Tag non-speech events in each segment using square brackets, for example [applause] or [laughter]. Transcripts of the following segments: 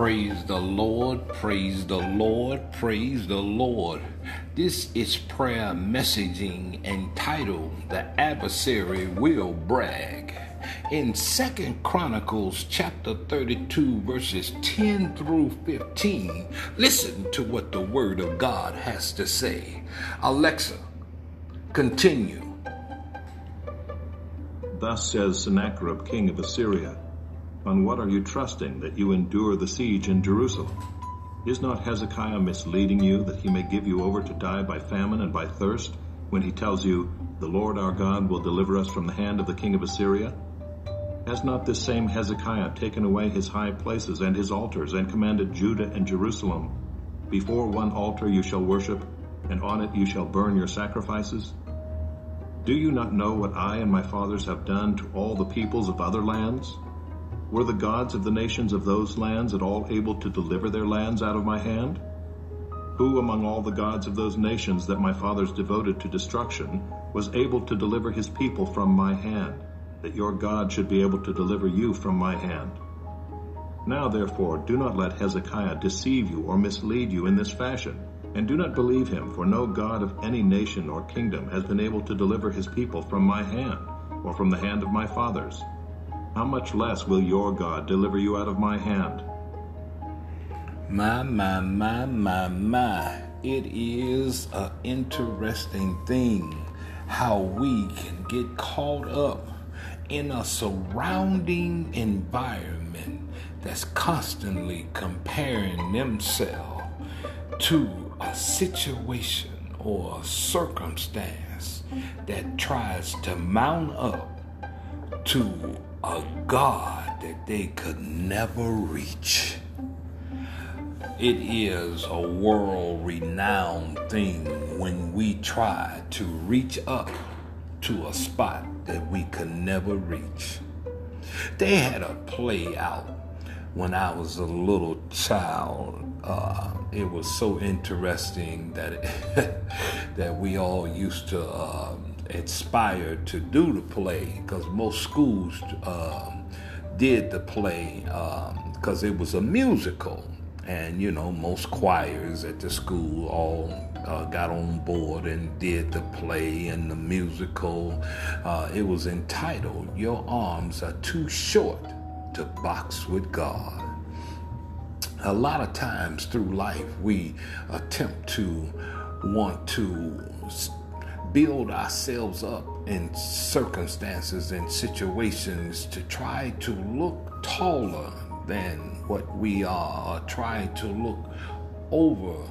Praise the Lord, praise the Lord, praise the Lord. This is prayer messaging entitled The Adversary Will Brag. In Second Chronicles chapter 32 verses 10 through 15, listen to what the word of God has to say. Alexa, continue. Thus says Sennacherib, king of Assyria on what are you trusting that you endure the siege in Jerusalem? Is not Hezekiah misleading you that he may give you over to die by famine and by thirst, when he tells you, The Lord our God will deliver us from the hand of the king of Assyria? Has not this same Hezekiah taken away his high places and his altars, and commanded Judah and Jerusalem, Before one altar you shall worship, and on it you shall burn your sacrifices? Do you not know what I and my fathers have done to all the peoples of other lands? Were the gods of the nations of those lands at all able to deliver their lands out of my hand? Who among all the gods of those nations that my fathers devoted to destruction was able to deliver his people from my hand, that your God should be able to deliver you from my hand? Now therefore do not let Hezekiah deceive you or mislead you in this fashion, and do not believe him, for no God of any nation or kingdom has been able to deliver his people from my hand, or from the hand of my fathers how much less will your God deliver you out of my hand? My, my, my, my, my. It is an interesting thing how we can get caught up in a surrounding environment that's constantly comparing themselves to a situation or a circumstance that tries to mount up to a God that they could never reach. It is a world renowned thing when we try to reach up to a spot that we could never reach. They had a play out when I was a little child. Uh, it was so interesting that it, [laughs] that we all used to uh, inspired to do the play because most schools um, did the play because um, it was a musical. And you know, most choirs at the school all uh, got on board and did the play and the musical. Uh, it was entitled Your Arms Are Too Short to Box with God. A lot of times through life, we attempt to want to build ourselves up in circumstances and situations to try to look taller than what we are, or try to look over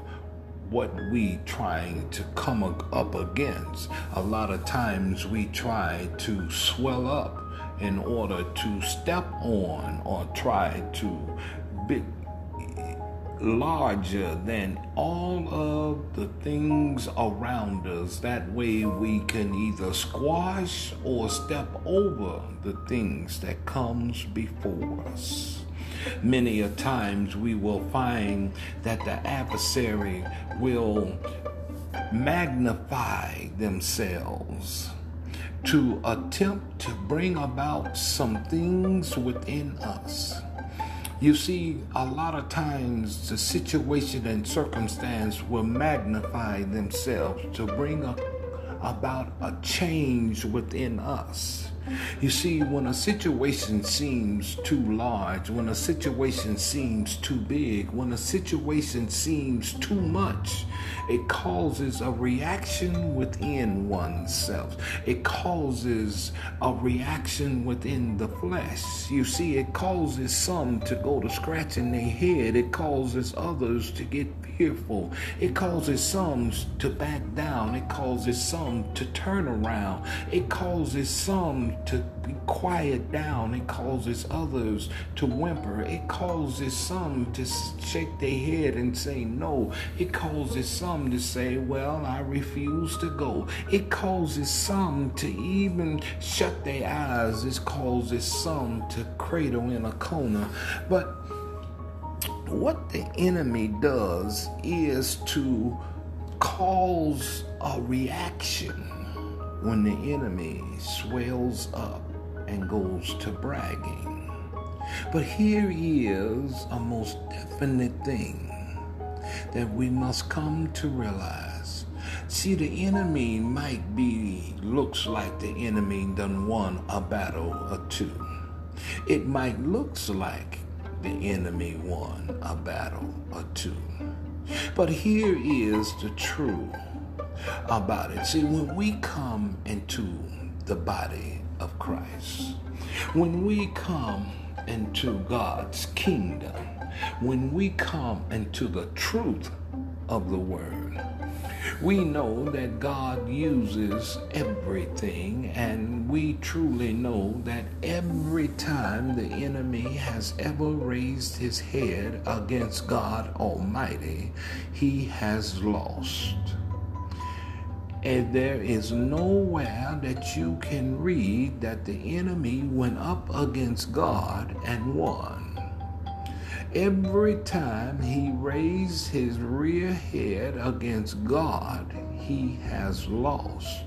what we trying to come up against. A lot of times we try to swell up in order to step on or try to be, larger than all of the things around us. That way we can either squash or step over the things that comes before us. Many a times we will find that the adversary will magnify themselves to attempt to bring about some things within us you see, a lot of times the situation and circumstance will magnify themselves to bring a, about a change within us. You see, when a situation seems too large, when a situation seems too big, when a situation seems too much, it causes a reaction within oneself. It causes a reaction within the flesh. You see, it causes some to go to scratching their head. It causes others to get fearful. It causes some to back down. It causes some to turn around. It causes some to be quiet down. It causes others to whimper. It causes some to shake their head and say no. It causes some to say, well, I refuse to go. It causes some to even shut their eyes. It causes some to cradle in a corner. But what the enemy does is to cause a reaction when the enemy swells up and goes to bragging. But here is a most definite thing that we must come to realize. See, the enemy might be, looks like the enemy done won a battle or two. It might looks like the enemy won a battle or two. But here is the truth about it. See, when we come into the body of Christ, when we come into God's kingdom, when we come into the truth of the Word, we know that God uses everything, and we truly know that every time the enemy has ever raised his head against God Almighty, he has lost. And there is nowhere that you can read that the enemy went up against God and won. Every time he raised his rear head against God, he has lost.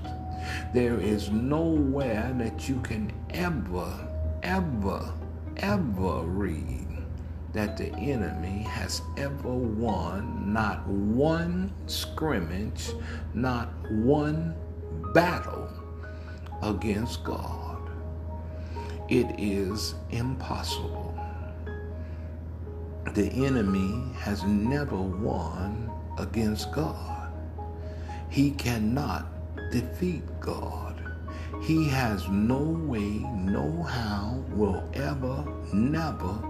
There is nowhere that you can ever, ever, ever read that the enemy has ever won not one scrimmage, not one battle against God. It is impossible the enemy has never won against God. He cannot defeat God. He has no way, no how, will ever, never,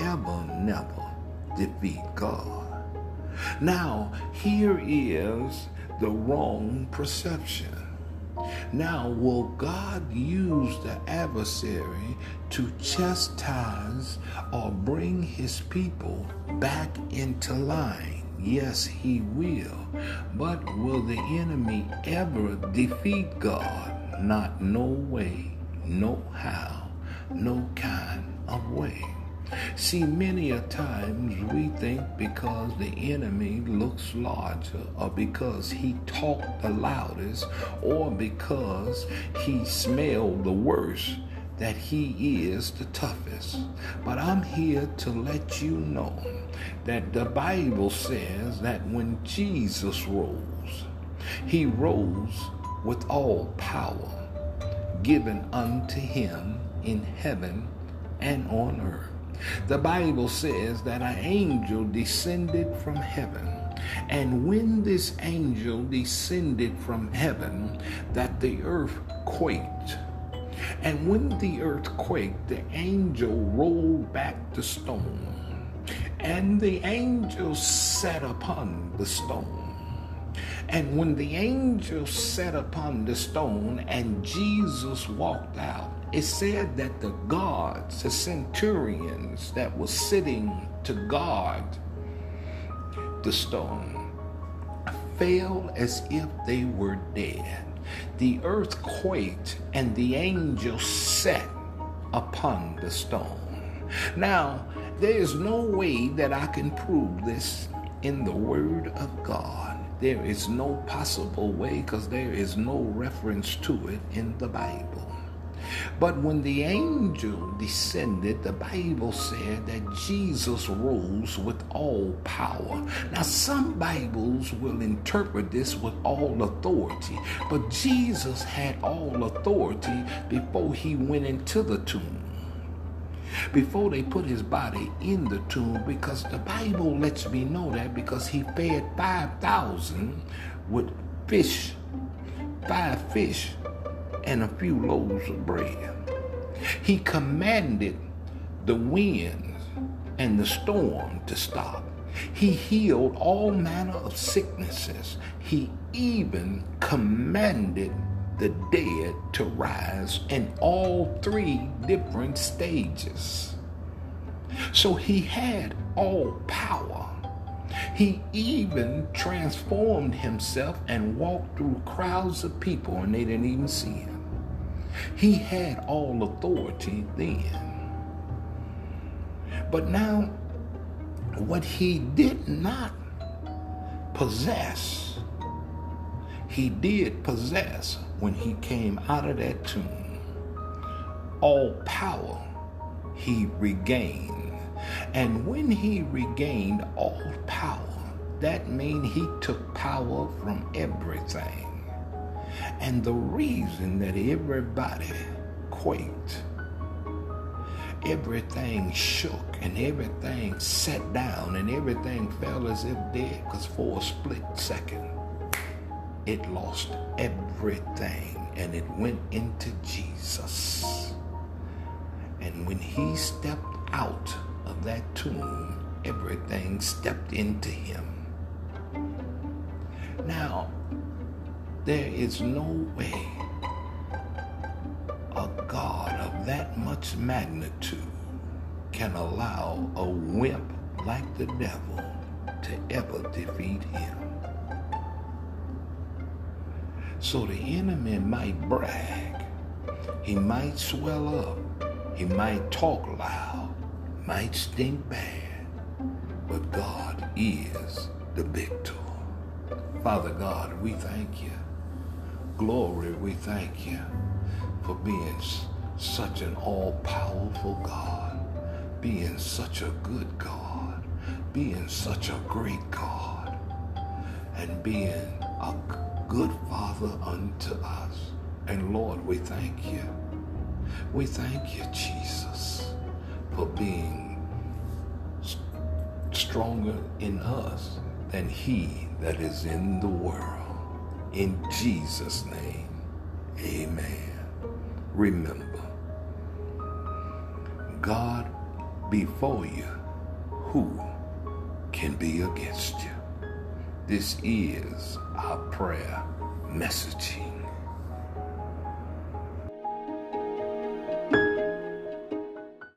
ever, never defeat God. Now, here is the wrong perception. Now, will God use the adversary to chastise or bring his people back into line? Yes, he will. But will the enemy ever defeat God? Not no way, no how, no kind of way. See, many a times we think because the enemy looks larger, or because he talked the loudest, or because he smelled the worst, that he is the toughest. But I'm here to let you know that the Bible says that when Jesus rose, he rose with all power given unto him in heaven and on earth. The Bible says that an angel descended from heaven. And when this angel descended from heaven, that the earth quaked. And when the earth quaked, the angel rolled back the stone. And the angel sat upon the stone. And when the angel sat upon the stone and Jesus walked out, it said that the guards, the centurions that were sitting to guard the stone, fell as if they were dead. The earth quaked and the angel sat upon the stone. Now, there is no way that I can prove this in the Word of God. There is no possible way because there is no reference to it in the Bible. But when the angel descended, the Bible said that Jesus rose with all power. Now, some Bibles will interpret this with all authority, but Jesus had all authority before he went into the tomb before they put his body in the tomb because the Bible lets me know that because he fed 5,000 with fish, five fish and a few loaves of bread. He commanded the winds and the storm to stop. He healed all manner of sicknesses. He even commanded the dead to rise in all three different stages. So he had all power. He even transformed himself and walked through crowds of people and they didn't even see him. He had all authority then. But now, what he did not possess, he did possess when he came out of that tomb. All power he regained. And when he regained all power, that means he took power from everything. And the reason that everybody quaked, everything shook, and everything sat down, and everything fell as if dead, because for a split second, it lost everything and it went into Jesus. And when he stepped out of that tomb, everything stepped into him. Now, there is no way a God of that much magnitude can allow a wimp like the devil to ever defeat him. So the enemy might brag, he might swell up, he might talk loud, might stink bad, but God is the victor. Father God, we thank you. Glory, we thank you for being such an all powerful God, being such a good God, being such a great God, and being a good Father unto us. And Lord, we thank you. We thank you, Jesus, for being stronger in us than he that is in the world. In Jesus' name, amen. Remember, God before you, who can be against you? This is our prayer messaging.